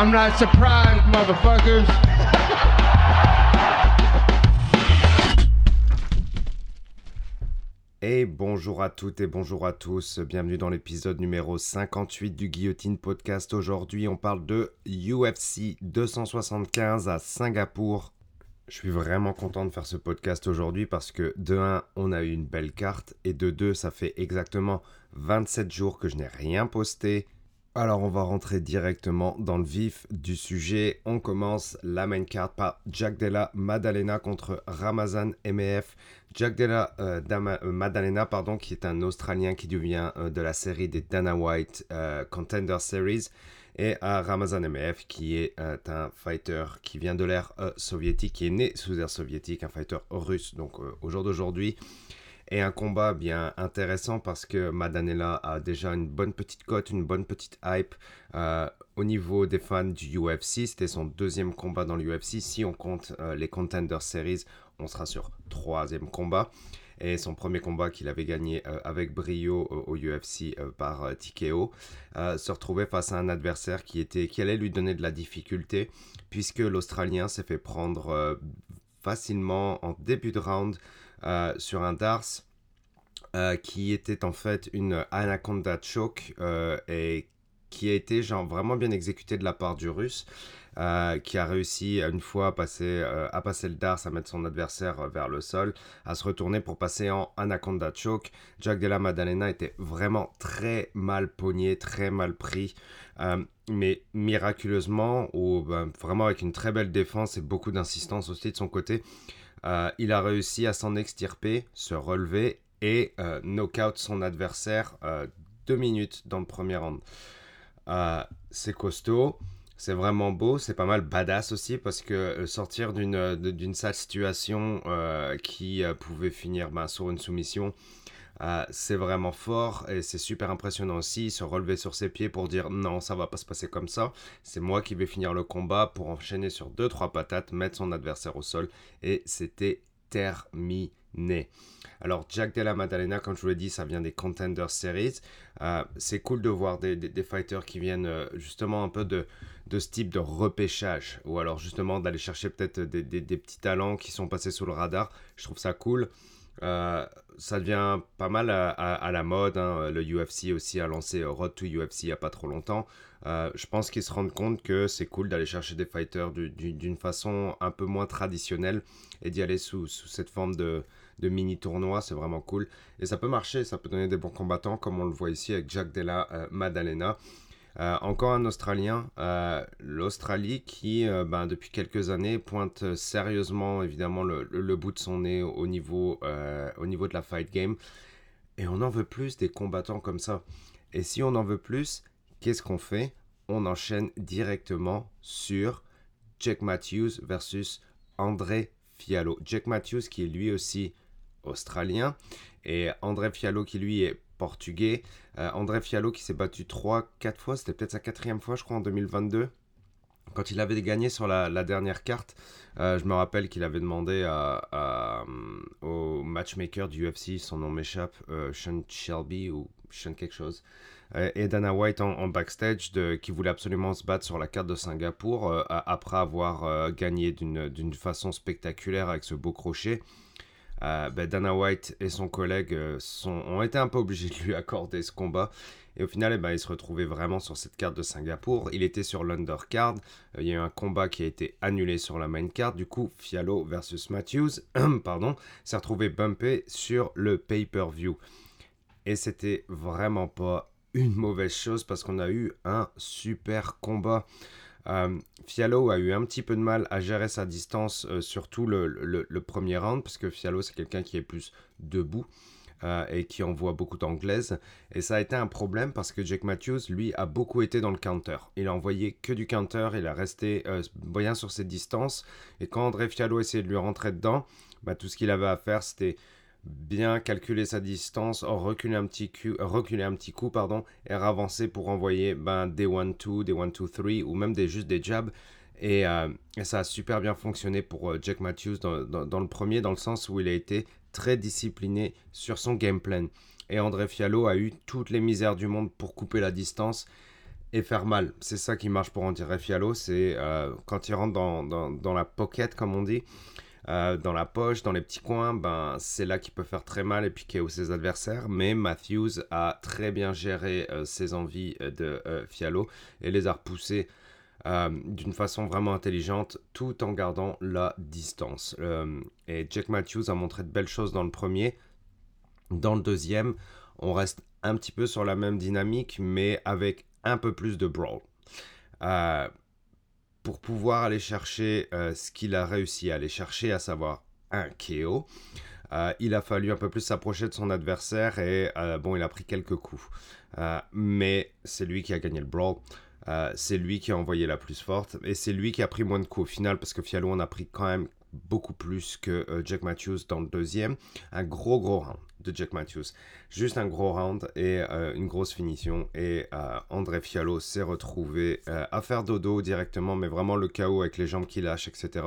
I'm not surprised, motherfuckers. Et bonjour à toutes et bonjour à tous, bienvenue dans l'épisode numéro 58 du Guillotine Podcast. Aujourd'hui on parle de UFC 275 à Singapour. Je suis vraiment content de faire ce podcast aujourd'hui parce que de 1 on a eu une belle carte et de 2 ça fait exactement 27 jours que je n'ai rien posté. Alors on va rentrer directement dans le vif du sujet. On commence la main card par Jack Della Maddalena contre Ramazan MEF. Jack Della euh, euh, Maddalena, pardon, qui est un Australien qui devient euh, de la série des Dana White Contender Series. Et Ramazan MEF, qui est un fighter qui vient de l'ère soviétique, qui est né sous l'ère soviétique, un fighter russe. Donc au jour d'aujourd'hui, et un combat bien intéressant parce que Madanella a déjà une bonne petite cote, une bonne petite hype euh, au niveau des fans du UFC. C'était son deuxième combat dans l'UFC. Si on compte euh, les Contender Series, on sera sur troisième combat. Et son premier combat qu'il avait gagné euh, avec brio au UFC par TKO se retrouvait face à un adversaire qui, était, qui allait lui donner de la difficulté puisque l'Australien s'est fait prendre facilement en début de round sur un Dars euh, qui était en fait une Anaconda Choke euh, et qui a été genre vraiment bien exécuté de la part du russe. qui a réussi une fois à passer, à passer le Dars, à mettre son adversaire vers le sol, à se retourner pour passer en Anaconda Choke. Jack Della Maddalena était vraiment très mal pogné, très mal pris. mais miraculeusement, ou ben, vraiment avec une très belle défense et beaucoup d'insistance aussi de son côté, euh, il a réussi à s'en extirper, se relever et euh, knock-out son adversaire euh, deux minutes dans le premier round. c'est costaud, c'est vraiment beau, c'est pas mal badass aussi parce que sortir d'une sale situation qui pouvait finir ben, sur une soumission, c'est vraiment fort et c'est super impressionnant aussi. Se relever sur ses pieds pour dire non, ça va pas se passer comme ça. C'est moi qui vais finir le combat pour enchaîner sur 2-3 patates, mettre son adversaire au sol et c'était terminé. Alors, Jack Della Maddalena, comme je vous l'ai dit, ça vient des Contender Series. Euh, c'est cool de voir des, fighters qui viennent euh, justement un peu de, de ce type de repêchage. Ou alors justement d'aller chercher peut-être des, des, petits talents qui sont passés sous le radar. Je trouve ça cool. Euh, ça devient pas mal à, la mode. Hein. Le UFC aussi a lancé Road to UFC il n'y a pas trop longtemps. Euh, je pense qu'ils se rendent compte que c'est cool d'aller chercher des fighters d'une façon un peu moins traditionnelle et d'y aller sous, cette forme de, mini tournoi. C'est vraiment cool. Et ça peut marcher, ça peut donner des bons combattants, comme on le voit ici avec Jack Della euh, Maddalena. Euh, encore un Australien, euh, l'Australie qui, euh, ben, depuis quelques années, pointe sérieusement évidemment le, bout de son nez au niveau, au niveau de la fight game. Et on en veut plus des combattants comme ça. Et si on en veut plus, qu'est-ce qu'on fait? On enchaîne directement sur Jack Matthews versus André Fiallo. Jack Matthews qui est lui aussi australien et André Fiallo qui lui est portugais. Euh, André Fiallo qui s'est battu 3-4 fois, c'était peut-être sa quatrième fois je crois en 2022. Quand il avait gagné sur la, dernière carte, euh, je me rappelle qu'il avait demandé à, au matchmaker du UFC, son nom m'échappe, euh, Sean Shelby ou Sean quelque chose, et Dana White en, backstage qui voulait absolument se battre sur la carte de Singapour après avoir gagné d'une façon spectaculaire avec ce beau crochet. Euh, ben, Dana White et son collègue euh, ont été un peu obligés de lui accorder ce combat. Et au final, eh ben, il se retrouvait vraiment sur cette carte de Singapour. Il était sur l'undercard. Euh, il y a eu un combat qui a été annulé sur la main. Du coup, Fialo versus Matthews pardon, s'est retrouvé bumpé sur le pay-per-view. Et c'était vraiment pas une mauvaise chose parce qu'on a eu un super combat. Euh, Fialo a eu un petit peu de mal à gérer sa distance, euh, surtout le, premier round, parce que Fialo c'est quelqu'un qui est plus debout. Euh, et qui envoie beaucoup d'anglaises. Et ça a été un problème parce que Jake Matthews, lui, a beaucoup été dans le counter. Il a envoyé que du counter, il a resté bien sur ses distances. Et quand André Fialo essayait de lui rentrer dedans, bah, tout ce qu'il avait à faire, c'était bien calculer sa distance, reculer un petit coup, reculer un petit coup pardon, et avancer pour envoyer ben, des 1-2, des 1-2-3 ou même des, juste des jabs. Et, euh, ça a super bien fonctionné pour euh, Jack Matthews dans, dans, le premier, dans le sens où il a été très discipliné sur son game plan. Et André Fiallo a eu toutes les misères du monde pour couper la distance. et faire mal. C'est ça qui marche pour André Fialo, c'est quand il rentre dans, dans, la pocket, comme on dit, dans la poche, dans les petits coins, ben, c'est là qu'il peut faire très mal et piquer ses adversaires. Mais Matthews a très bien géré ses envies de Fialo et les a repoussées euh, d'une façon vraiment intelligente tout en gardant la distance. Euh, et Jack Matthews a montré de belles choses dans le premier. Dans le deuxième, on reste un petit peu sur la même dynamique, mais avec un peu plus de brawl. Euh, pouvoir aller chercher ce qu'il a réussi à aller chercher, à savoir un KO, il a fallu un peu plus s'approcher de son adversaire et bon, il a pris quelques coups. mais c'est lui qui a gagné le brawl. Euh, c'est lui qui a envoyé la plus forte et c'est lui qui a pris moins de coups au final parce que Fialo en a pris quand même beaucoup plus que euh, Jack Matthews dans le deuxième. Un gros gros round de Jack Matthews. Juste un gros round et euh, une grosse finition. Et André Fialo s'est retrouvé à faire dodo directement, mais vraiment le chaos avec les jambes qui lâchent, etc.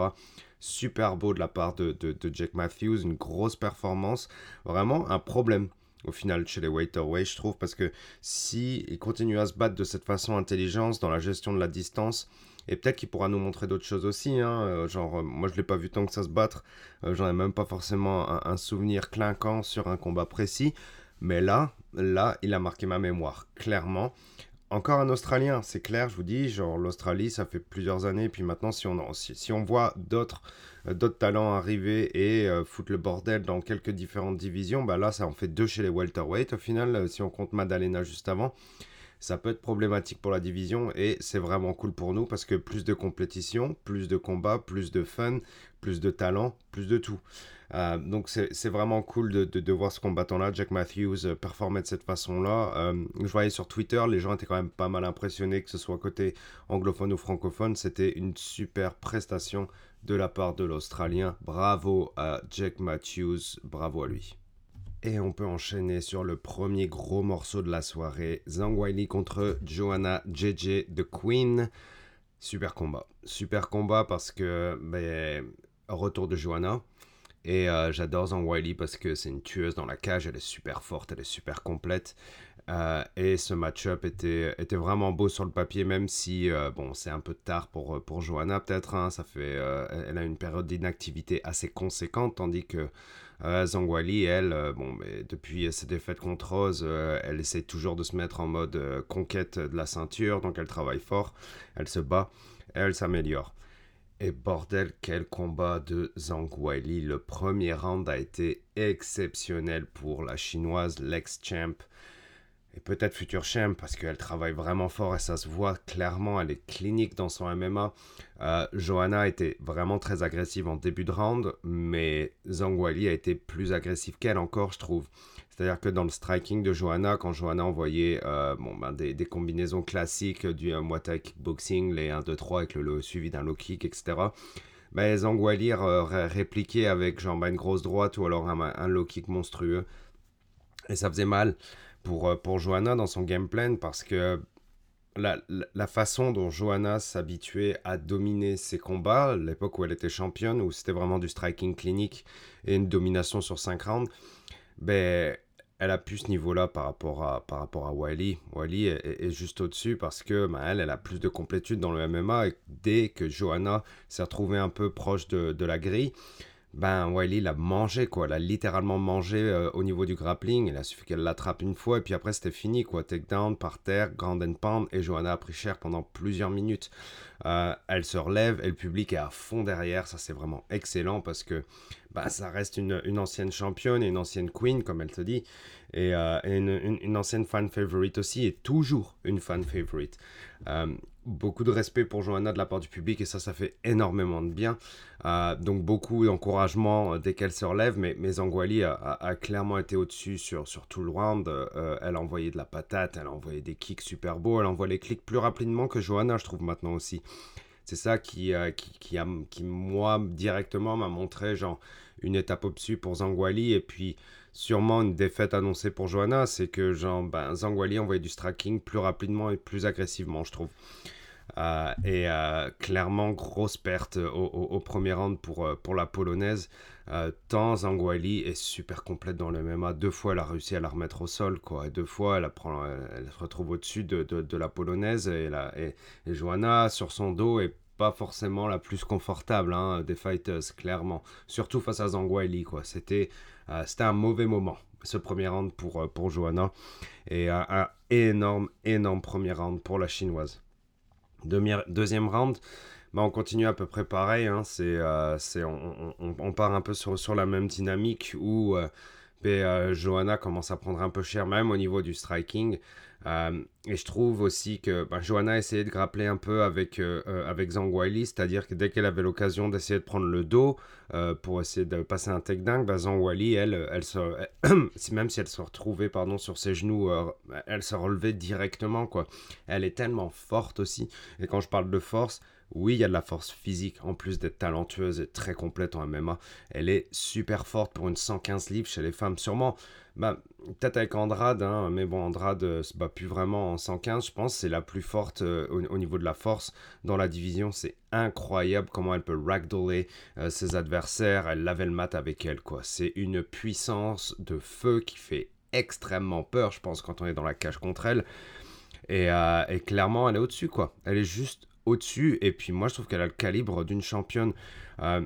Super beau de la part de, Jack Matthews, une grosse performance. Vraiment un problème au final chez les welterweight, je trouve, parce que si il continue à se battre de cette façon intelligence dans la gestion de la distance, et peut-être qu'il pourra nous montrer d'autres choses aussi, hein, euh, genre euh, moi je l'ai pas vu tant que ça se battre, euh, j'en ai même pas forcément un, souvenir clinquant sur un combat précis, mais là, là, il a marqué ma mémoire, clairement. Encore un Australien, c'est clair, je vous dis, genre l'Australie, ça fait plusieurs années, puis maintenant, si on, si, on voit d'autres talents arriver et foutre le bordel dans quelques différentes divisions, bah là, ça en fait deux chez les welterweight au final, si on compte Madalena juste avant. Ça peut être problématique pour la division et c'est vraiment cool pour nous parce que plus de compétition, plus de combats, plus de fun, plus de talent, plus de tout. Euh, donc c'est vraiment cool de, voir ce combattant-là, Jack Matthews, euh, performer de cette façon-là. Euh, je voyais sur Twitter, les gens étaient quand même pas mal impressionnés, que ce soit côté anglophone ou francophone. C'était une super prestation de la part de l'Australien. Bravo à Jack Matthews, bravo à lui. Et on peut enchaîner sur le premier gros morceau de la soirée, Zhang Weili contre Joanna JJ The Queen. Super combat. Super combat parce que, ben, retour de Joanna. Et euh, j'adore Zhang Wiley parce que c'est une tueuse dans la cage, elle est super forte, elle est super complète. Euh, et ce match-up était, était vraiment beau sur le papier, même si euh, bon, c'est un peu tard pour, pour Johanna peut-être. Hein. ça fait, elle a une période d'inactivité assez conséquente, tandis que Zhang Weili, elle, bon, mais depuis ses défaites contre Rose, elle essaie toujours de se mettre en mode conquête de la ceinture, donc elle travaille fort, elle se bat, elle s'améliore. Et bordel, quel combat de Zhang Weili. Le premier round a été exceptionnel pour la chinoise, l'ex-champ. Et peut-être future champ parce qu'elle travaille vraiment fort et ça se voit clairement. Elle est clinique dans son MMA. Euh, Johanna était vraiment très agressive en début de round, mais Zhang Weili a été plus agressive qu'elle encore, je trouve. C'est-à-dire que dans le striking de Johanna, quand Johanna envoyait euh, ben des, combinaisons classiques du euh, Muay Thai kickboxing, les 1, 2, 3 avec le, suivi d'un low kick, etc., ben, Zangwali euh, répliquait avec genre, ben, une grosse droite ou alors un, low kick monstrueux. Et ça faisait mal pour, euh, pour Johanna dans son game plan parce que la, la, façon dont Johanna s'habituait à dominer ses combats, l'époque où elle était championne, où c'était vraiment du striking clinique et une domination sur 5 rounds, ben, elle a plus ce niveau-là par rapport à, par rapport à Wiley. Wiley est, juste au-dessus parce que ben, elle, elle a plus de complétude dans le MMA et dès que Johanna s'est retrouvée un peu proche de, de la grille, ben Wiley l'a mangé quoi, elle a littéralement mangé euh, au niveau du grappling, il a suffi qu'elle l'attrape une fois et puis après c'était fini quoi, takedown par terre, grand and pound. Et Johanna a pris cher pendant plusieurs minutes. Euh, elle se relève et le public est à fond derrière, ça c'est vraiment excellent parce que bah, ça reste une, une, ancienne championne et une ancienne queen comme elle te dit. Et, euh, une, une, ancienne fan favorite aussi et toujours une fan favorite beaucoup de respect pour Johanna de la part du public et ça, ça fait énormément de bien. Euh, donc beaucoup d'encouragement euh, dès qu'elle se relève, mais, mais a, clairement été au-dessus sur, sur tout le round. Euh, elle a envoyé de la patate, elle a envoyé des kicks super beaux, elle envoie les clics plus rapidement que Johanna, je trouve maintenant aussi. C'est ça qui, qui, qui, a, qui, moi, directement m'a montré genre une étape au-dessus pour Zangwali et puis sûrement une défaite annoncée pour Johanna, c'est que genre, ben, Zangwali envoyait du striking plus rapidement et plus agressivement, je trouve. Euh, et euh, clairement, grosse perte au, premier round pour, euh, pour la polonaise. Euh, tant Zangwali est super complète dans le MMA. Deux fois, elle a réussi à la remettre au sol, quoi. Et deux fois, elle, se retrouve au-dessus de, la polonaise et, la, Johanna, sur son dos, est pas forcément la plus confortable hein, des fighters, clairement. Surtout face à Zangwali, quoi. C'était euh, c'était un mauvais moment, ce premier round pour, euh, pour Johanna. Et un, énorme, énorme premier round pour la chinoise. deuxième round, bah, on continue à peu près pareil. Hein. c'est, euh, on, on, on, part un peu sur, sur la même dynamique où euh, Johanna commence à prendre un peu cher, même au niveau du striking. Euh, et je trouve aussi que bah, Johanna a essayé de grappler un peu avec, euh, avec Zhang c'est-à-dire que dès qu'elle avait l'occasion d'essayer de prendre le dos pour essayer de passer un takedown, bah, Zhang elle, elle, se, même si elle se retrouvait pardon, sur ses genoux, elle se relevait directement. Quoi. Elle est tellement forte aussi. Et quand je parle de force, oui, il y a de la force physique, en plus d'être talentueuse et très complète en MMA. Elle est super forte pour une 115 livres chez les femmes. Sûrement, bah, peut-être avec Andrade, hein, mais bon, Andrade euh, se bat plus vraiment en 115, je pense. C'est la plus forte euh, au, niveau de la force dans la division. C'est incroyable comment elle peut ragdoller euh, ses adversaires. Elle lavait le mat avec elle, quoi. C'est une puissance de feu qui fait extrêmement peur, je pense, quand on est dans la cage contre elle. Et, et clairement, elle est au-dessus, quoi. Elle est juste au-dessus. Et puis moi, je trouve qu'elle a le calibre d'une championne. Euh,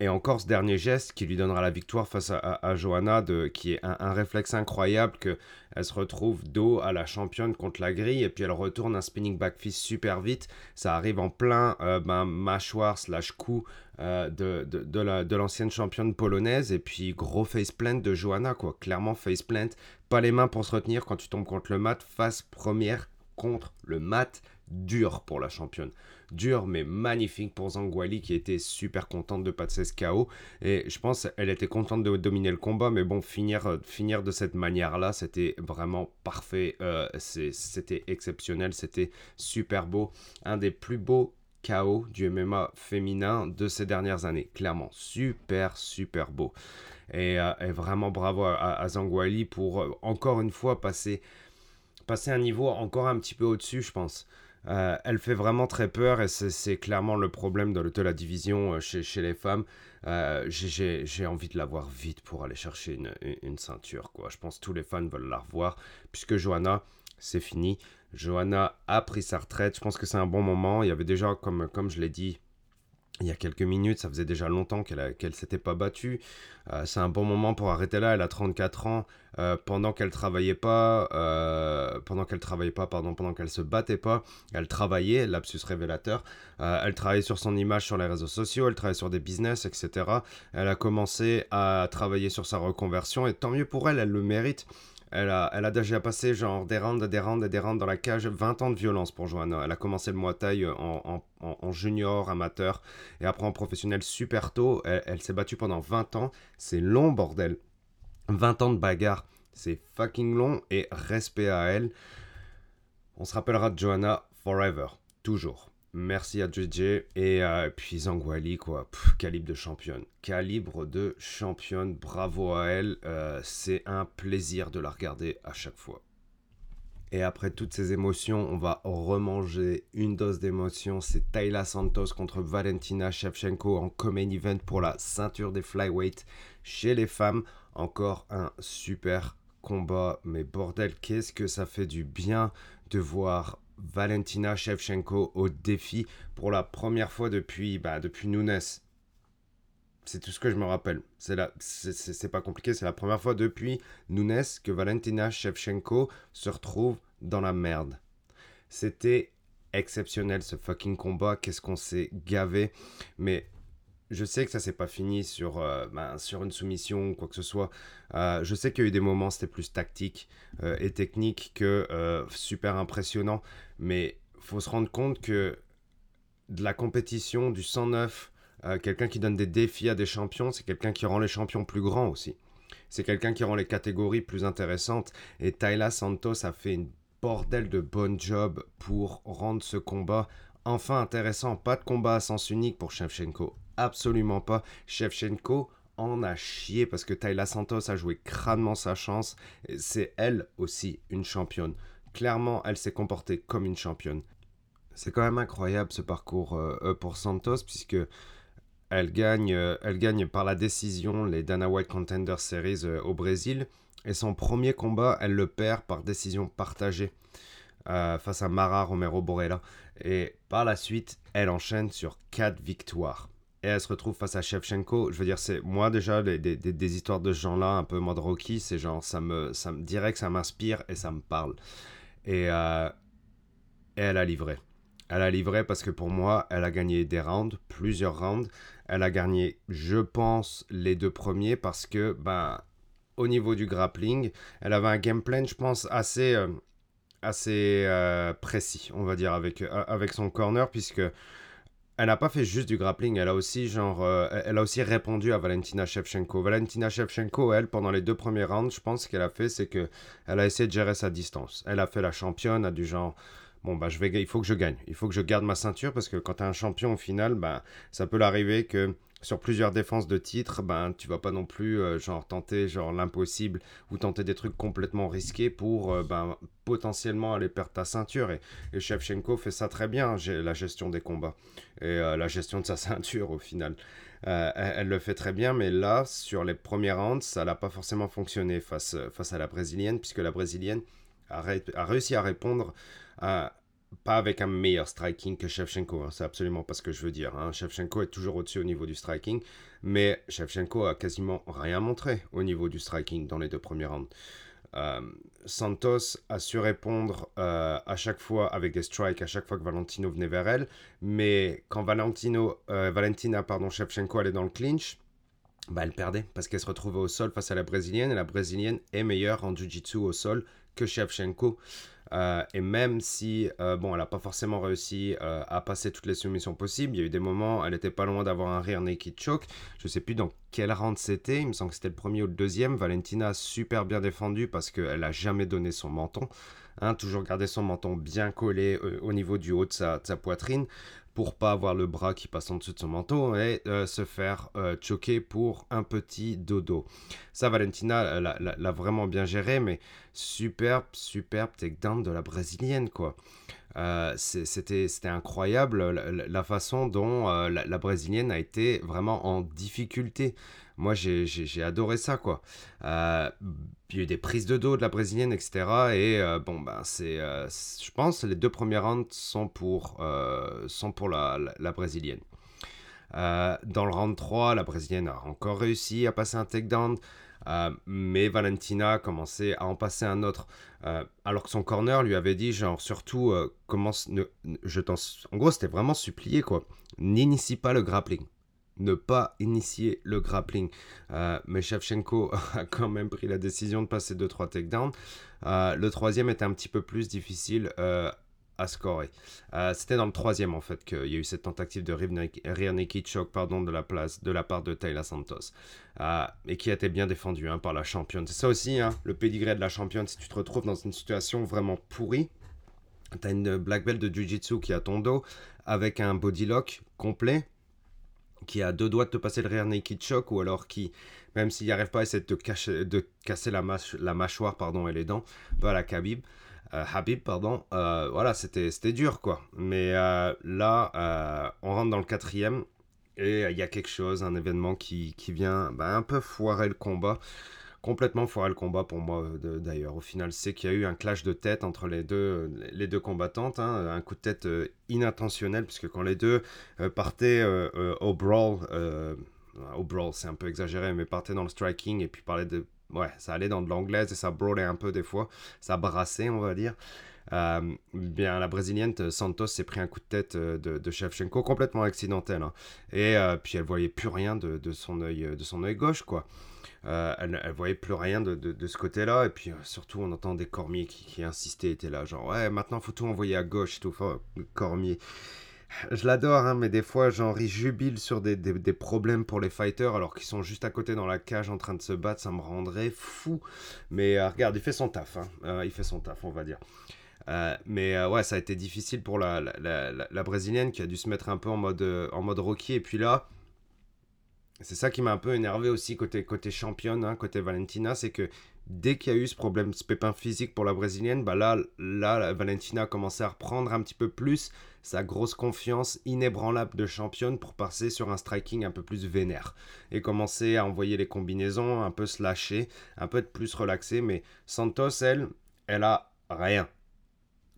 et encore ce dernier geste qui lui donnera la victoire face à, Johanna, de, qui est un, réflexe incroyable que elle se retrouve dos à la championne contre la grille et puis elle retourne un spinning back fist super vite. Ça arrive en plein euh, ben, mâchoire slash coup euh, de, de, de l'ancienne championne polonaise et puis gros face plant de Johanna quoi. Clairement face plant, pas les mains pour se retenir quand tu tombes contre le mat, face première contre le mat dur pour la championne. Dur mais magnifique pour Zangwali qui était super contente de passer ce KO. Et je pense qu'elle était contente de dominer le combat, mais bon, finir, euh, finir de cette manière-là, c'était vraiment parfait. Euh, c'était exceptionnel, c'était super beau. Un des plus beaux KO du MMA féminin de ces dernières années. Clairement, super, super beau. Et, euh, vraiment bravo à, à Zangwali pour encore une fois passer, passer un niveau encore un petit peu au-dessus, je pense. Euh, elle fait vraiment très peur et c'est clairement le problème de, la division euh, chez, les femmes. Euh, j'ai envie de la voir vite pour aller chercher une, ceinture. Quoi. Je pense que tous les fans veulent la revoir puisque Johanna, c'est fini. Johanna a pris sa retraite. Je pense que c'est un bon moment. Il y avait déjà, comme, comme je l'ai dit, il y a quelques minutes, ça faisait déjà longtemps qu'elle s'était pas battue. Euh, c'est un bon moment pour arrêter là. Elle a 34 ans. Euh, pendant qu'elle travaillait pas, euh, pendant qu'elle travaillait pas, pardon, pendant qu'elle se battait pas, elle travaillait, lapsus révélateur. elle travaillait sur son image sur les réseaux sociaux, elle travaillait sur des business, etc. Elle a commencé à travailler sur sa reconversion et tant mieux pour elle, elle le mérite. Elle a, elle a déjà passé genre des rounds, des rounds des rounds dans la cage. 20 ans de violence pour Johanna. Elle a commencé le Muay Thai en, en, junior, amateur, et après en professionnel super tôt. Elle, s'est battue pendant 20 ans. C'est long, bordel. 20 ans de bagarre. C'est fucking long et respect à elle. On se rappellera de Johanna forever. Toujours. Merci à JJ et puis Zangwali quoi, calibre de championne, calibre de championne, bravo à elle, euh, c'est un plaisir de la regarder à chaque fois. Et après toutes ces émotions, on va remanger une dose d'émotions. C'est Tayla Santos contre Valentina Shevchenko en common event pour la ceinture des flyweight chez les femmes. Encore un super combat, mais bordel, qu'est-ce que ça fait du bien de voir Valentina Shevchenko au défi pour la première fois depuis, bah, depuis Nunes. C'est tout ce que je me rappelle. C'est pas compliqué, c'est la première fois depuis Nunes que Valentina Shevchenko se retrouve dans la merde. C'était exceptionnel ce fucking combat. Qu'est-ce qu'on s'est gavé. Mais je sais que ça s'est pas fini sur, euh, ben, sur une soumission ou quoi que ce soit. Euh, je sais qu'il y a eu des moments, c'était plus tactique euh, et technique que super impressionnant. Mais faut se rendre compte que de la compétition, du 109, quelqu'un qui donne des défis à des champions, c'est quelqu'un qui rend les champions plus grands aussi. C'est quelqu'un qui rend les catégories plus intéressantes. Et Tayla Santos a fait une bordel de bon job pour rendre ce combat enfin intéressant. Pas de combat à sens unique pour Shevchenko absolument pas. Shevchenko en a chié parce que Tayla Santos a joué crânement sa chance. C'est elle aussi une championne. Clairement, elle s'est comportée comme une championne. C'est quand même incroyable ce parcours euh, pour Santos puisque elle gagne, elle gagne par la décision les Dana White Contender Series au Brésil. Et son premier combat, elle le perd par décision partagée face à Mara Romero Borella. Et par la suite, elle enchaîne sur 4 victoires. Et elle se retrouve face à Shevchenko. Je veux dire, c'est moi déjà, des, histoires de ce genre-là, un peu mode Rocky, c'est genre, ça me, ça me dirait que ça m'inspire et ça me parle. Et, euh, et elle a livré. Elle a livré parce que pour moi, elle a gagné des rounds, plusieurs rounds. Elle a gagné, je pense, les deux premiers parce que, ben, au niveau du grappling, elle avait un game plan, je pense, assez, euh, assez euh, précis, on va dire, avec, avec son corner, puisque elle n'a pas fait juste du grappling, elle a aussi genre, euh, elle a aussi répondu à Valentina Shevchenko. Valentina Shevchenko, elle, pendant les deux premiers rounds, je pense qu'elle a fait, c'est que elle a essayé de gérer sa distance. Elle a fait la championne, a du genre, bon bah je vais, il faut que je gagne, il faut que je garde ma ceinture parce que quand tu es un champion au final, bah ça peut l'arriver que sur plusieurs défenses de titre, ben tu vas pas non plus euh, genre tenter genre l'impossible ou tenter des trucs complètement risqués pour euh, ben, potentiellement aller perdre ta ceinture et, et Shevchenko fait ça très bien, la gestion des combats et euh, la gestion de sa ceinture au final. Elle, le fait très bien, mais là, sur les premiers rounds, ça n'a pas forcément fonctionné face, face à la brésilienne, puisque la brésilienne a réussi à répondre à, pas avec un meilleur striking que Shevchenko, hein, c'est absolument pas ce que je veux dire. Hein. Shevchenko est toujours au-dessus au niveau du striking, mais Shevchenko a quasiment rien montré au niveau du striking dans les deux premiers rounds. Euh, Santos a su répondre euh, à chaque fois avec des strikes, à chaque fois que Valentino venait vers elle, mais quand Valentino, euh, Valentina pardon, Shevchenko allait dans le clinch, bah, elle perdait parce qu'elle se retrouvait au sol face à la brésilienne et la brésilienne est meilleure en jiu-jitsu au sol que Shevchenko. Euh, et même si, euh, bon, elle n'a pas forcément réussi euh, à passer toutes les soumissions possibles, il y a eu des moments, elle n'était pas loin d'avoir un rear naked choke. Je ne sais plus dans quel round c'était, il me semble que c'était le premier ou le deuxième. Valentina super bien défendu parce qu'elle n'a jamais donné son menton. Hein, toujours garder son menton bien collé au niveau du haut de sa poitrine pour pas avoir le bras qui passe en dessous de son manteau et euh, se faire euh, choquer pour un petit dodo. Ça, Valentina euh, l'a vraiment bien géré, mais superbe, superbe takedown de la brésilienne, quoi. C'était incroyable la, façon dont la, brésilienne a été vraiment en difficulté. Moi, j'ai adoré ça, quoi. Euh, il y a eu des prises de dos de la brésilienne, etc. Et euh, bon, ben. Euh, je pense les deux premières rounds sont pour, sont pour la, brésilienne. dans le round 3, la brésilienne a encore réussi à passer un takedown. mais Valentina a commencé à en passer un autre. alors que son corner lui avait dit, genre, surtout, commence. Ne, je en gros, c'était vraiment supplié, quoi. N'initie pas le grappling ne pas initier le grappling. Euh, mais Shevchenko a quand même pris la décision de passer 2-3 takedowns. Euh, le troisième était un petit peu plus difficile euh, à scorer. C'était dans le troisième en fait qu'il y a eu cette tentative de rear naked choke pardon, de, la place, de la part de Taylor Santos. et qui a été bien défendu hein, par la championne. C'est ça aussi, hein, le pédigré de la championne. Si tu te retrouves dans une situation vraiment pourrie, tu as une black belt de Jiu-Jitsu qui à ton dos avec un body lock complet qui a deux doigts de te passer le rear naked choke ou alors qui, même s'il n'y arrive pas, essaie de, te de casser la, la mâchoire pardon, et les dents, la Khabib. Euh, Habib, pardon, euh, voilà, c'était dur quoi. Mais euh, là, on rentre dans le quatrième et il y a quelque chose, un événement qui, qui vient bah, un peu foirer le combat complètement foiré le combat pour moi d'ailleurs. Au final, c'est qu'il y a eu un clash de tête entre les deux, les deux combattantes, hein. un coup de tête euh, inintentionnel, puisque quand les deux euh, partaient euh, au brawl, au brawl c'est un peu exagéré, mais partaient dans le striking et puis parlaient de... Ouais, ça allait dans de l'anglaise et ça brawlait un peu des fois, ça brassait on va dire. Bien, la brésilienne Santos s'est pris un coup de tête de, de Shevchenko complètement accidentel. Hein. Et puis elle voyait plus rien de, son œil de son œil gauche, quoi. Euh, elle, ne voyait plus rien de, de, ce côté-là. Et puis euh, surtout, on entend des Cormier qui, qui insistaient, étaient là, genre, ouais, maintenant faut tout envoyer à gauche, tout. Enfin, Cormier. Je l'adore, hein, mais des fois, genre, il jubile sur des, des, problèmes pour les fighters alors qu'ils sont juste à côté dans la cage en train de se battre. Ça me rendrait fou. Mais euh, regarde, il fait son taf. Hein. il fait son taf, on va dire. Mais ouais, ça a été difficile pour la, la, la, brésilienne qui a dû se mettre un peu en mode, en mode Rocky. Et puis là, c'est ça qui m'a un peu énervé aussi côté, côté championne, hein, côté Valentina, c'est que dès qu'il y a eu ce problème, ce pépin physique pour la brésilienne, bah là, là, Valentina a commencé à reprendre un petit peu plus sa grosse confiance inébranlable de championne pour passer sur un striking un peu plus vénère et commencer à envoyer les combinaisons, un peu se lâcher, un peu être plus relaxé. Mais Santos, elle, elle a rien,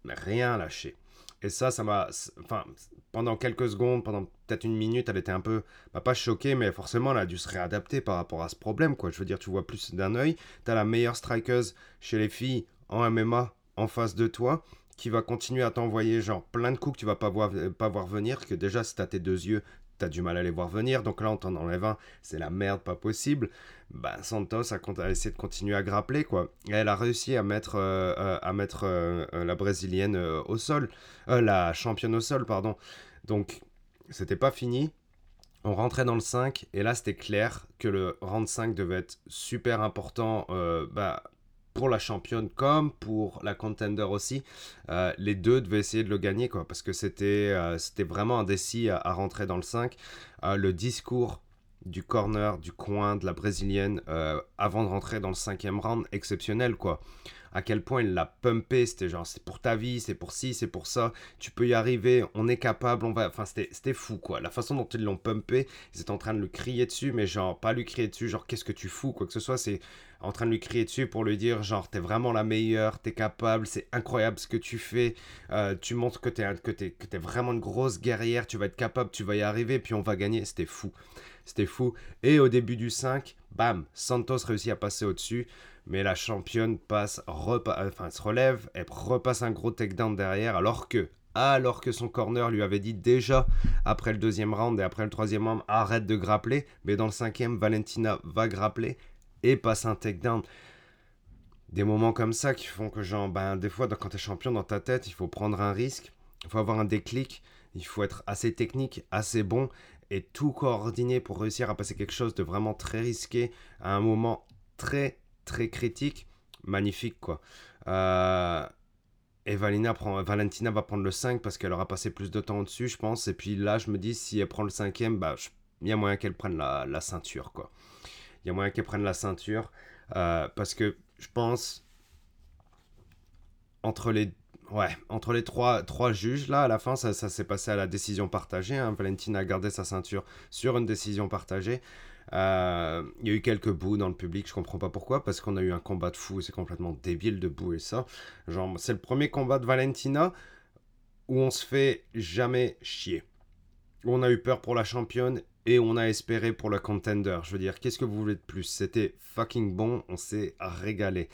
rien lâché. Et ça, ça m'a. Enfin, pendant quelques secondes, pendant peut-être une minute, elle était un peu. Bah, pas choquée, mais forcément, elle a dû se réadapter par rapport à ce problème, quoi. Je veux dire, tu vois plus d'un œil. T'as la meilleure strikeuse chez les filles en MMA en face de toi qui va continuer à t'envoyer genre plein de coups que tu vas pas voir, pas voir venir, que déjà si t'as tes deux yeux, t'as du mal à les voir venir, donc là on t'en enlève un, c'est la merde, pas possible. Bah, Santos a, essayé de continuer à grappler, quoi. Et elle a réussi à mettre, euh, euh, à mettre euh, la brésilienne au sol, la championne au sol, pardon. Donc, c'était pas fini. On rentrait dans le 5, et là c'était clair que le round 5 devait être super important bah, pour la championne comme pour la contender aussi. les deux devaient essayer de le gagner, quoi, parce que c'était c'était vraiment indécis à, à, rentrer dans le 5. le discours du corner, du coin, de la brésilienne, euh, avant de rentrer dans le cinquième round, exceptionnel quoi. À quel point il l'a pumpé, c'était genre c'est pour ta vie, c'est pour ci, c'est pour ça, tu peux y arriver, on est capable, on va. Enfin, c'était fou quoi. La façon dont ils l'ont pumpé, ils étaient en train de lui crier dessus, mais genre pas lui crier dessus, genre qu'est-ce que tu fous, quoi que ce soit, c'est en train de lui crier dessus pour lui dire genre t'es vraiment la meilleure, t'es capable, c'est incroyable ce que tu fais, euh, tu montres que t'es que es, que es vraiment une grosse guerrière, tu vas être capable, tu vas y arriver, puis on va gagner, c'était fou. C'était fou. Et au début du 5, bam, Santos réussit à passer au-dessus. Mais la championne passe, enfin, se relève, elle repasse un gros takedown derrière, alors que, alors que son corner lui avait dit déjà après le deuxième round et après le troisième round, arrête de grappler. Mais dans le cinquième, Valentina va grappler et passe un takedown. Des moments comme ça qui font que, genre, ben, des fois, quand tu es champion dans ta tête, il faut prendre un risque, il faut avoir un déclic, il faut être assez technique, assez bon et tout coordonné pour réussir à passer quelque chose de vraiment très risqué à un moment très très critique, magnifique quoi. Euh, et Valina prend, Valentina va prendre le 5 parce qu'elle aura passé plus de temps au-dessus, je pense. Et puis là, je me dis, si elle prend le cinquième, bah, il y a moyen qu'elle prenne la, la, ceinture, quoi. Il y a moyen qu'elle prenne la ceinture. Euh, parce que je pense, entre les Ouais, entre les trois, trois juges, là, à la fin, ça, s'est passé à la décision partagée. Hein. Valentina a gardé sa ceinture sur une décision partagée. Euh, il y a eu quelques bouts dans le public, je comprends pas pourquoi, parce qu'on a eu un combat de fou, c'est complètement débile de et ça. Genre, c'est le premier combat de Valentina où on se fait jamais chier. Où on a eu peur pour la championne et on a espéré pour le contender. Je veux dire, qu'est-ce que vous voulez de plus? C'était fucking bon, on s'est régalé.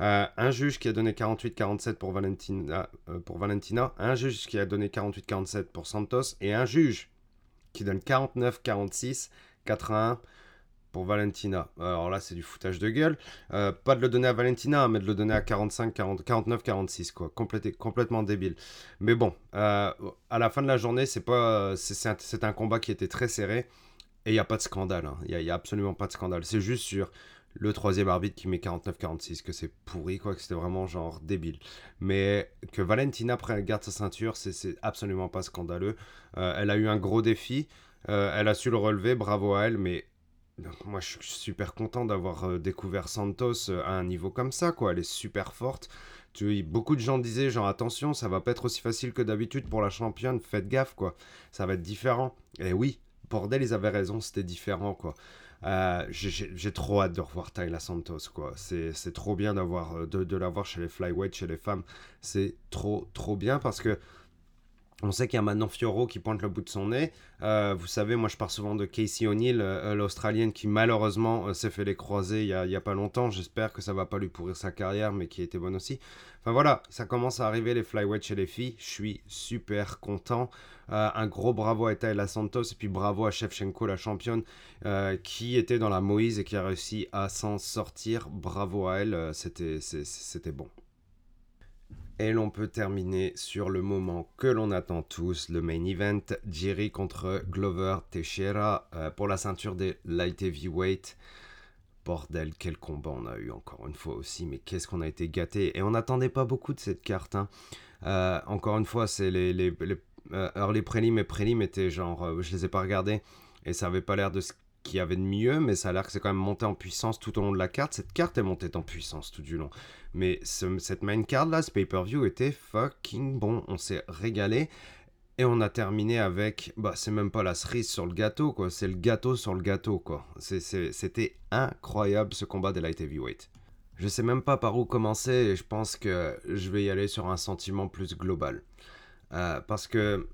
Euh, un juge qui a donné 48-47 pour Valentina, euh, pour Valentina, un juge qui a donné 48-47 pour Santos, et un juge qui donne 49-46, 81 pour Valentina. Alors là, c'est du foutage de gueule. Euh, pas de le donner à Valentina, mais de le donner à 45, 49, 46, quoi. complètement débile. Mais bon, à la fin de la journée, c'est pas, c'est un, combat qui était très serré. Et il n'y a pas de scandale. Hein. Il n'y a, absolument pas de scandale. C'est juste sur le troisième arbitre qui met 49-46, que c'est pourri, quoi, que c'était vraiment genre débile. Mais que Valentina garde sa ceinture, c'est absolument pas scandaleux. Euh, elle a eu un gros défi, euh, elle a su le relever, bravo à elle, mais moi je suis super content d'avoir euh, découvert Santos à un niveau comme ça, quoi. Elle est super forte. Tu, beaucoup de gens disaient genre attention, ça va pas être aussi facile que d'habitude pour la championne, faites gaffe, quoi. Ça va être différent. Et oui, bordel, ils avaient raison, c'était différent, quoi. Euh, j'ai trop hâte de revoir Tyler Santos, quoi. C'est trop bien d'avoir euh, de, de l'avoir chez les flyweight, chez les femmes. C'est trop, trop bien parce que on sait qu'il y a maintenant Fioro qui pointe le bout de son nez. Euh, vous savez, moi je pars souvent de Casey O'Neill, l'Australienne qui malheureusement s'est fait les croiser il n'y a, pas longtemps. J'espère que ça va pas lui pourrir sa carrière, mais qui était bonne aussi. Enfin voilà, ça commence à arriver les flyweight chez les filles. Je suis super content. Euh, un gros bravo à Taylor Santos et puis bravo à Shevchenko, la championne, euh, qui était dans la Moïse et qui a réussi à s'en sortir. Bravo à elle, euh, c'était bon. Et l'on peut terminer sur le moment que l'on attend tous, le main event, Jerry contre Glover Teixeira pour la ceinture des light heavyweight. Bordel, quel combat on a eu encore une fois aussi, mais qu'est-ce qu'on a été gâté. Et on n'attendait pas beaucoup de cette carte. Hein. encore une fois, c'est les, les, les, euh, et prélim étaient genre, euh, je les ai pas regardés et ça avait pas l'air de se qu'il y avait de mieux, mais ça a l'air que c'est quand même monté en puissance tout au long de la carte. Cette carte est montée en puissance tout du long. Mais cette main card là, ce pay-per-view était fucking bon. On s'est régalé. Et on a terminé avec, bah c'est même pas la cerise sur le gâteau quoi, c'est le gâteau sur le gâteau quoi. C'était incroyable ce combat des light heavyweight. Je sais même pas par où commencer et je pense que je vais y aller sur un sentiment plus global. Euh, parce que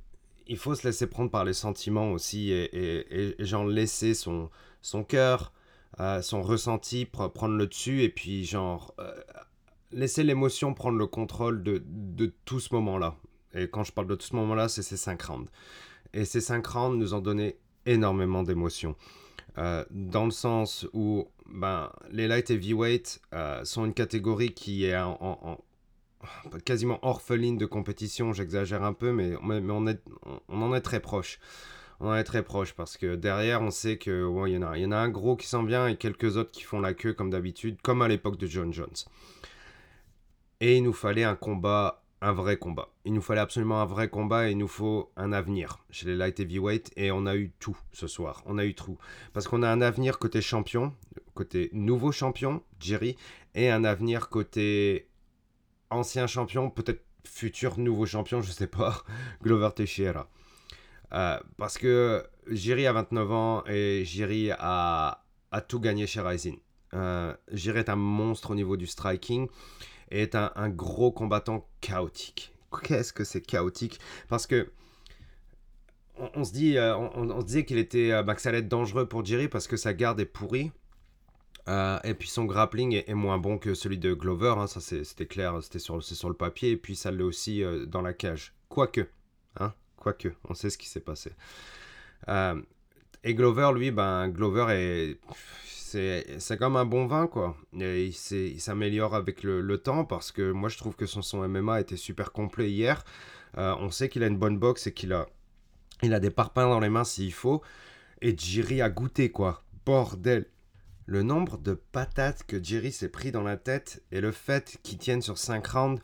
il faut se laisser prendre par les sentiments aussi et, genre laisser son, cœur, euh, son ressenti prendre le dessus et puis genre euh, laisser l'émotion prendre le contrôle de, tout ce moment-là. Et quand je parle de tout ce moment-là, c'est ces cinq rounds. Et ces cinq rounds nous ont donné énormément d'émotions. Euh, dans le sens où ben, les light heavyweight sont une catégorie qui est en, quasiment orpheline de compétition, j'exagère un peu, mais, on, est, en est très proche. On en est très proche parce que derrière, on sait qu'il y, en a, y en a un gros qui s'en vient et quelques autres qui font la queue comme d'habitude, comme à l'époque de John Jones. Et il nous fallait un combat un vrai combat. Il nous fallait absolument un vrai combat et il nous faut un avenir chez les light heavyweight et on a eu tout ce soir. On a eu tout. Parce qu'on a un avenir côté champion, côté nouveau champion, Jerry, et un avenir côté ancien champion, peut-être futur nouveau champion, je sais pas, Glover Teixeira. Euh, parce que Jerry a 29 ans et Jerry a, a tout gagné chez Rising. Euh, Jerry est un monstre au niveau du striking est un, gros combattant chaotique. Qu'est-ce que c'est chaotique? Parce que on, se dit, euh, on, se disait qu'il était, euh, bah, allait être dangereux pour Jerry parce que sa garde est pourrie. Euh, et puis son grappling est, moins bon que celui de Glover, hein, ça c'était clair, c'était sur, sur le papier, et puis ça l'est aussi dans la cage. Quoique, hein, quoique, on sait ce qui s'est passé. et Glover, lui, ben, Glover est c'est comme un bon vin, quoi. Et il s'améliore avec le, temps parce que moi, je trouve que son, son MMA était super complet hier. Euh, on sait qu'il a une bonne boxe et qu'il a, il a des parpaings dans les mains s'il faut. Et Jiri a goûté, quoi. Bordel. Le nombre de patates que Jiri s'est pris dans la tête et le fait qu'il tienne sur 5 rounds,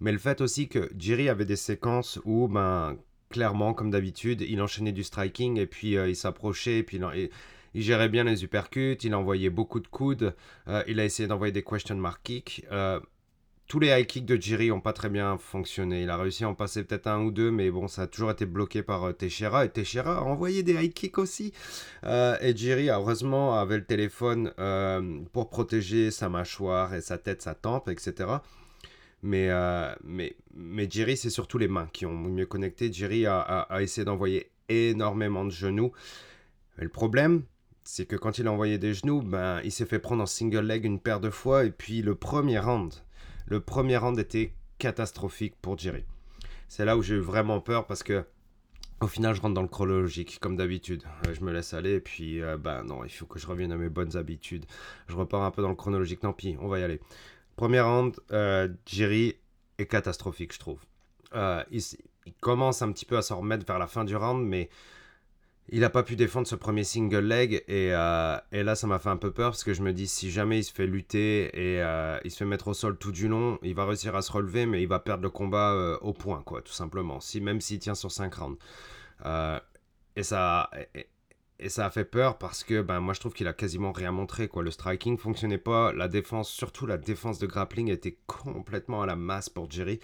mais le fait aussi que Jiri avait des séquences où, ben, clairement, comme d'habitude, il enchaînait du striking et puis euh, il s'approchait et puis il, il gérait bien les uppercuts, il envoyait beaucoup de coudes, euh, il a essayé d'envoyer des question mark kicks. Euh, tous les high kicks de Jiri n'ont pas très bien fonctionné. Il a réussi à en passer peut-être un ou deux, mais bon, ça a toujours été bloqué par euh, Teixeira. Et Teixeira a envoyé des high kicks aussi. et Jiri, heureusement, avait le téléphone pour protéger sa mâchoire et sa tête, sa tempe, etc. Mais, mais, mais Jiri, c'est surtout les mains qui ont mieux connecté. Jiri a, a essayé d'envoyer énormément de genoux. Mais le problème, c'est que quand il a envoyé des genoux, ben, il s'est fait prendre en single leg une paire de fois. Et puis le premier round, le premier round était catastrophique pour Jerry. C'est là où j'ai eu vraiment peur parce que au final, je rentre dans le chronologique, comme d'habitude. Euh, je me laisse aller, et puis, euh, ben non, il faut que je revienne à mes bonnes habitudes. Je repars un peu dans le chronologique, tant pis, on va y aller. Premier round, euh, Jerry est catastrophique, je trouve. il, commence un petit peu à s'en remettre vers la fin du round, mais il n'a pas pu défendre ce premier single leg euh, et, là ça m'a fait un peu peur parce que je me dis si jamais il se fait lutter et euh, il se fait mettre au sol tout du long, il va réussir à se relever mais il va perdre le combat euh, au point quoi tout simplement, si, même s'il tient sur 5 rounds. et, ça, et, ça a fait peur parce que ben, moi je trouve qu'il a quasiment rien montré quoi. Le striking fonctionnait pas, la défense, surtout la défense de grappling était complètement à la masse pour Jerry.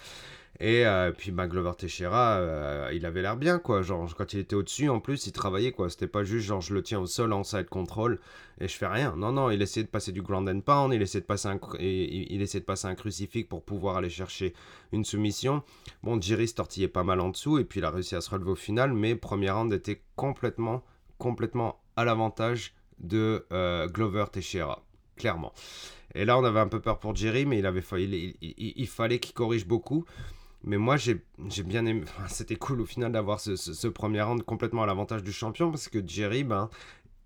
Et euh, puis bah, Glover Teixeira, euh, il avait l'air bien, quoi. Genre, quand il était au-dessus, en plus, il travaillait, quoi. C'était pas juste, genre, je le tiens au sol en side control et je fais rien. Non, non, il essayait de passer du ground and pound, il essayait de passer un, il, de passer un crucifix pour pouvoir aller chercher une soumission. Bon, se tortillait pas mal en dessous et puis il a réussi à se relever au final, mais premier round était complètement, complètement à l'avantage de euh, Glover Teixeira, clairement. Et là, on avait un peu peur pour Jerry, mais il, avait, il fallait qu'il corrige beaucoup. Mais moi, j'ai bien aimé. C'était cool au final d'avoir ce, premier round complètement à l'avantage du champion parce que Jerry, ben,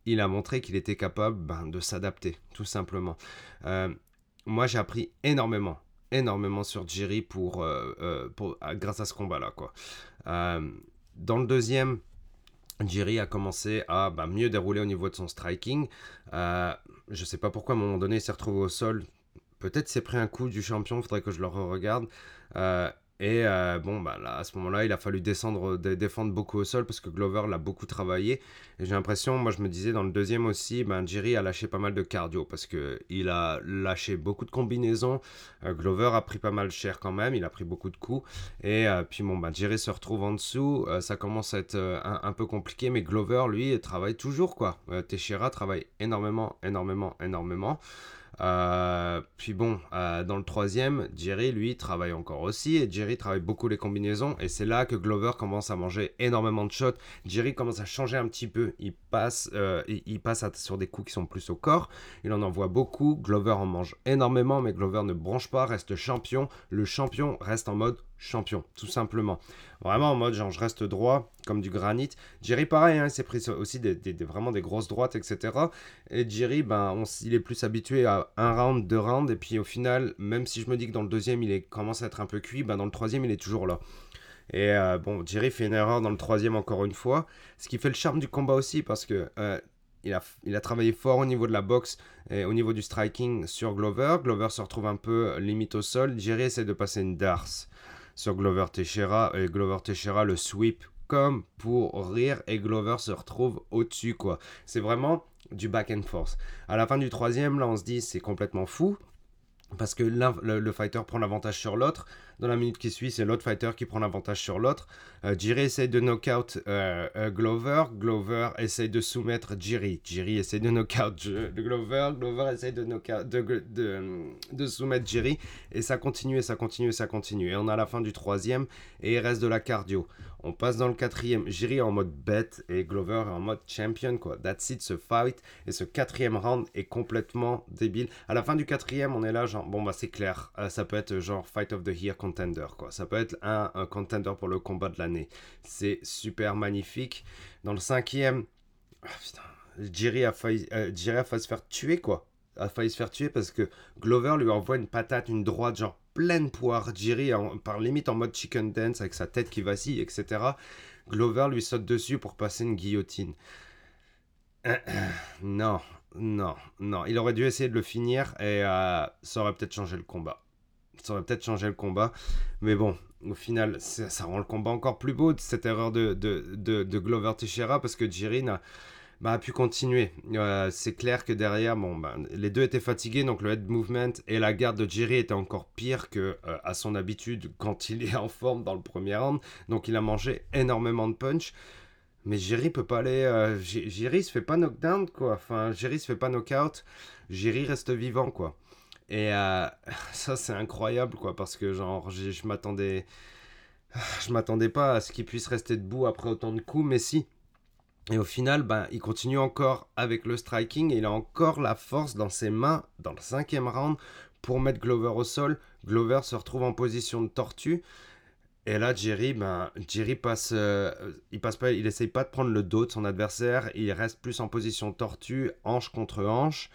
il a montré qu'il était capable ben, de s'adapter, tout simplement. Euh, moi, j'ai appris énormément, énormément sur Jerry pour, euh, euh, pour, grâce à ce combat-là. quoi. dans le deuxième, Jerry a commencé à ben, mieux dérouler au niveau de son striking. je sais pas pourquoi, à un moment donné, il s'est retrouvé au sol. Peut-être s'est pris un coup du champion, il faudrait que je le re-regarde. Et euh, bon, bah là, à ce moment-là, il a fallu descendre, défendre beaucoup au sol parce que Glover l'a beaucoup travaillé. Et j'ai l'impression, moi je me disais dans le deuxième aussi, ben, Jerry a lâché pas mal de cardio parce qu'il a lâché beaucoup de combinaisons. Euh, Glover a pris pas mal cher quand même, il a pris beaucoup de coups. Et euh, puis bon, ben, Jerry se retrouve en dessous, ça commence à être un, un, peu compliqué, mais Glover, lui, travaille toujours quoi. Teixeira travaille énormément, énormément, énormément. Euh, puis bon, euh, dans le troisième, Jerry, lui, travaille encore aussi. Et Jerry travaille beaucoup les combinaisons. Et c'est là que Glover commence à manger énormément de shots. Jerry commence à changer un petit peu. Il passe, euh, il, passe sur des coups qui sont plus au corps. Il en envoie beaucoup. Glover en mange énormément. Mais Glover ne branche pas, reste champion. Le champion reste en mode champion, tout simplement. Vraiment en mode genre je reste droit comme du granit. Jerry pareil, hein, il s'est pris aussi des, vraiment des grosses droites, etc. Et Jerry, ben, il est plus habitué à un round, deux rounds, et puis au final, même si je me dis que dans le deuxième il commence à être un peu cuit, ben, dans le troisième il est toujours là. Et euh, bon, Jerry fait une erreur dans le troisième encore une fois, ce qui fait le charme du combat aussi parce que euh, il a, a, travaillé fort au niveau de la boxe et au niveau du striking sur Glover. Glover se retrouve un peu limite au sol. Jerry essaie de passer une darse sur Glover Teixeira. Et Glover Teixeira le sweep comme pour rire et Glover se retrouve au-dessus quoi. C'est vraiment du back and forth. À la fin du troisième, là on se dit c'est complètement fou parce que le, le, fighter prend l'avantage sur l'autre. Dans la minute qui suit, c'est l'autre fighter qui prend l'avantage sur l'autre. Euh, Jiri essaie de knockout euh, euh, Glover. Glover essaie de soumettre Jiri. Jiri essaie de knockout Glover. Glover essaie de, de, de, de, soumettre Jiri. Et ça continue, et ça continue, et ça continue. Et on a la fin du troisième, et il reste de la cardio. On passe dans le quatrième. Jiri en mode bête et Glover en mode champion, quoi. That's it, ce fight. Et ce quatrième round est complètement débile. À la fin du quatrième, on est là, genre, bon, bah, c'est clair. ça peut être genre Fight of the Year contender, quoi. Ça peut être un, contender pour le combat de l'année. C'est super magnifique. Dans le cinquième, oh, a, failli, euh, a failli se faire tuer, quoi. A failli se faire tuer parce que Glover lui envoie une patate, une droite, genre pleine poire. Jiri par limite en mode chicken dance avec sa tête qui vacille, etc. Glover lui saute dessus pour passer une guillotine. non, non, non. Il aurait dû essayer de le finir et euh, ça aurait peut-être changé le combat ça aurait peut-être changé le combat. Mais bon, au final, ça, rend le combat encore plus beau, cette erreur de, de, Glover Teixeira, parce que Jirin bah, a, pu continuer. Euh, c'est clair que derrière, bon, bah, les deux étaient fatigués, donc le head movement et la garde de Jiri étaient encore pire que euh, à son habitude quand il est en forme dans le premier round. Donc il a mangé énormément de punch. Mais Jiri peut pas aller. Euh, Jiri se fait pas knockdown, quoi. Enfin, Jiri se fait pas knockout. Jiri reste vivant, quoi. Et euh, ça, c'est incroyable, quoi, parce que, genre, je m'attendais. Je m'attendais pas à ce qu'il puisse rester debout après autant de coups, mais si. Et au final, ben, il continue encore avec le striking il a encore la force dans ses mains dans le cinquième round pour mettre Glover au sol. Glover se retrouve en position de tortue. Et là, Jerry, ben, Jerry passe, euh, il passe pas, il essaye pas de prendre le dos de son adversaire. Il reste plus en position tortue, hanche contre hanche.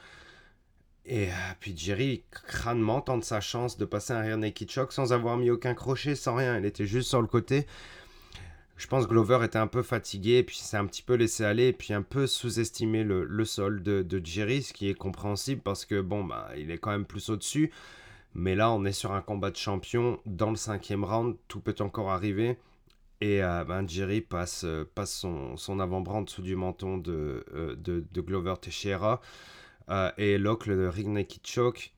Et euh, puis Jerry, crânement, tente sa chance de passer un rear naked choke sans avoir mis aucun crochet, sans rien. Il était juste sur le côté. Je pense que Glover était un peu fatigué, puis s'est un petit peu laissé aller, puis un peu sous-estimé le, sol de, Jerry, ce qui est compréhensible parce que bon, bah, il est quand même plus au-dessus. Mais là, on est sur un combat de champion. Dans le cinquième round, tout peut encore arriver. Et euh, ben, Jerry passe, euh, passe son, avant-bras en dessous du menton de, de Glover Teixeira. Euh, et Locke, le ring naked choke,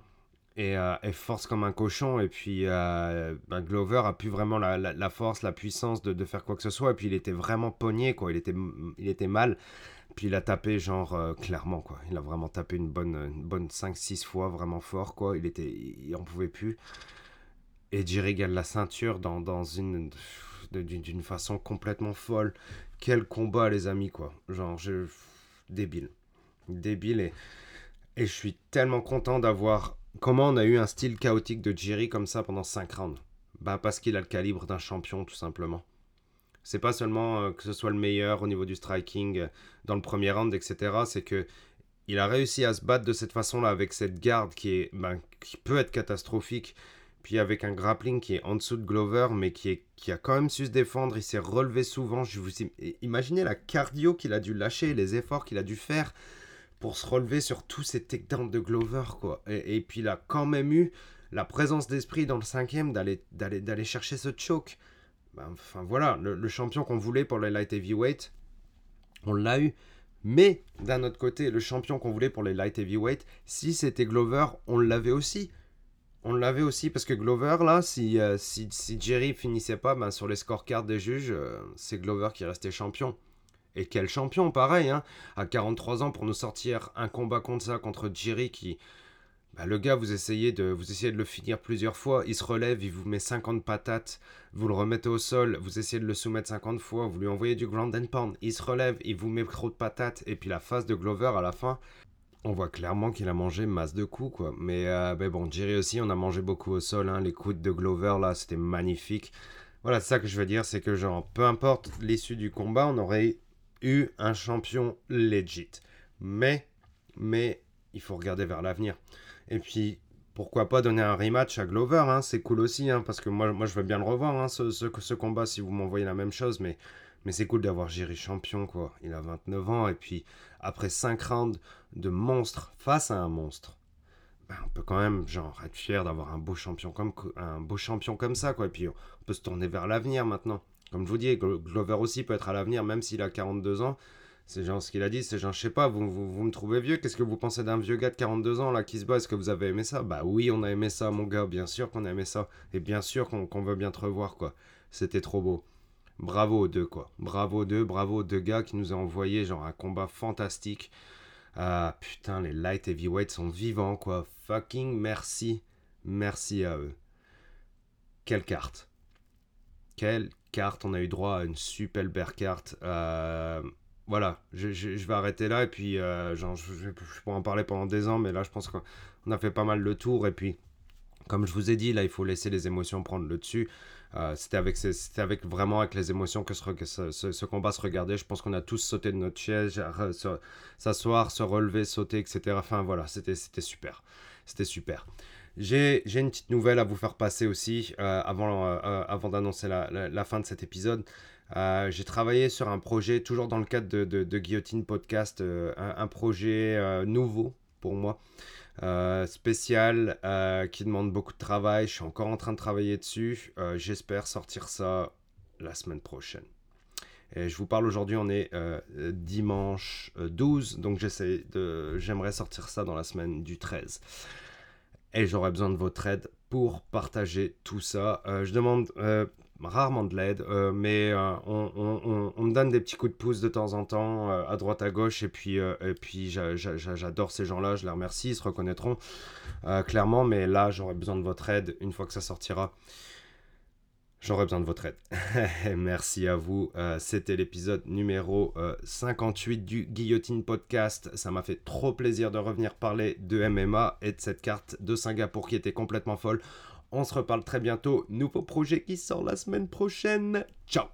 et, euh, force comme un cochon. Et puis euh, ben, Glover a pu vraiment la, force, la puissance de, faire quoi que ce soit. Et puis il était vraiment pogné, quoi. Il était, il était mal. Puis il a tapé, genre, clairement, quoi. Il a vraiment tapé une bonne, bonne 5-6 fois, vraiment fort, quoi. Il était, il en pouvait plus. Et Jerry gagne la ceinture dans, dans une, d'une façon complètement folle. Quel combat, les amis, quoi. Genre, je, débile. Débile et et je suis tellement content d'avoir. Comment on a eu un style chaotique de Jerry comme ça pendant 5 rounds? Bah, parce qu'il a le calibre d'un champion, tout simplement. C'est pas seulement euh, que ce soit le meilleur au niveau du striking euh, dans le premier round, etc. C'est que il a réussi à se battre de cette façon-là avec cette garde qui, est, ben, qui peut être catastrophique. Puis avec un grappling qui est en dessous de Glover, mais qui, est, qui a quand même su se défendre. Il s'est relevé souvent. Je vous imaginez la cardio qu'il a dû lâcher, les efforts qu'il a dû faire pour se relever sur tous ces takedowns de Glover, quoi. Et, puis il a quand même eu la présence d'esprit dans le cinquième d'aller, chercher ce choke. Ben, enfin voilà, le, champion qu'on voulait pour les light heavyweight, on l'a eu. Mais d'un autre côté, le champion qu'on voulait pour les light heavyweight, si c'était Glover, on l'avait aussi. On l'avait aussi parce que Glover, là, si, euh, si, si, Jerry finissait pas ben, sur les scorecards des juges, euh, c'est Glover qui restait champion. Et quel champion, pareil, hein, à 43 ans pour nous sortir un combat contre ça, contre Jerry qui... Bah, le gars, vous essayez, de, vous essayez de le finir plusieurs fois, il se relève, il vous met 50 patates, vous le remettez au sol, vous essayez de le soumettre 50 fois, vous lui envoyez du ground and pound, il se relève, il vous met trop de patates, et puis la face de Glover à la fin, on voit clairement qu'il a mangé masse de coups, quoi. Mais, euh, bon, Jerry aussi, on a mangé beaucoup au sol, hein. les coups de Glover, là, c'était magnifique. Voilà, c'est ça que je veux dire, c'est que genre, peu importe l'issue du combat, on aurait eu un champion legit. Mais, mais, il faut regarder vers l'avenir. Et puis, pourquoi pas donner un rematch à Glover, hein, c'est cool aussi, hein, parce que moi, moi je veux bien le revoir, hein, ce, ce, combat, si vous m'envoyez la même chose, mais, mais c'est cool d'avoir Jerry champion, quoi. Il a 29 ans, et puis après 5 rounds de monstre face à un monstre, ben, on peut quand même genre être fier d'avoir un beau champion comme un beau champion comme ça, quoi. Et puis on peut se tourner vers l'avenir maintenant. Comme je vous dis, Glover aussi peut être à l'avenir, même s'il a 42 ans. C'est genre ce qu'il a dit, c'est genre, je sais pas, vous, me trouvez vieux, qu'est-ce que vous pensez d'un vieux gars de 42 ans là qui se bat? Est-ce que vous avez aimé ça? Bah oui, on a aimé ça, mon gars, bien sûr qu'on a aimé ça. Et bien sûr qu'on veut bien te revoir, quoi. C'était trop beau. Bravo aux deux, quoi. Bravo deux, bravo deux gars qui nous ont envoyé genre un combat fantastique. Ah putain, les light heavyweights sont vivants, quoi. Fucking merci. Merci à eux. Quelle carte. Quelle carte. On a eu droit à une super carte. Euh voilà, je, vais arrêter là et puis euh, je, je, pourrais en parler pendant des ans, mais là je pense qu'on a fait pas mal le tour et puis comme je vous ai dit, là il faut laisser les émotions prendre le dessus. Euh, c'était avec, avec vraiment avec les émotions que ce, ce, combat se regardait. Je pense qu'on a tous sauté de notre chaise, s'asseoir, se relever, sauter, etc. Enfin voilà, c'était super. C'était super. J'ai une petite nouvelle à vous faire passer aussi euh, avant, avant d'annoncer la, la, fin de cet épisode. Euh, j'ai travaillé sur un projet, toujours dans le cadre de, Guillotine Podcast, euh, un, projet euh, nouveau pour moi, spécial, qui demande beaucoup de travail. Je suis encore en train de travailler dessus. J'espère sortir ça la semaine prochaine. Et je vous parle aujourd'hui, on est dimanche 12, donc j'aimerais sortir ça dans la semaine du 13. Et j'aurais besoin de votre aide pour partager tout ça. je demande rarement de l'aide, euh, mais euh, on, me donne des petits coups de pouce de temps en temps, euh, à droite, à gauche, et puis, et puis j'adore ces gens-là, je les remercie, ils se reconnaîtront clairement, mais là, j'aurais besoin de votre aide une fois que ça sortira. J'aurais besoin de votre aide. Merci à vous. C'était l'épisode numéro 58 du Guillotine Podcast. Ça m'a fait trop plaisir de revenir parler de MMA et de cette carte de Singapour qui était complètement folle. On se reparle très bientôt. Nouveau projet qui sort la semaine prochaine. Ciao.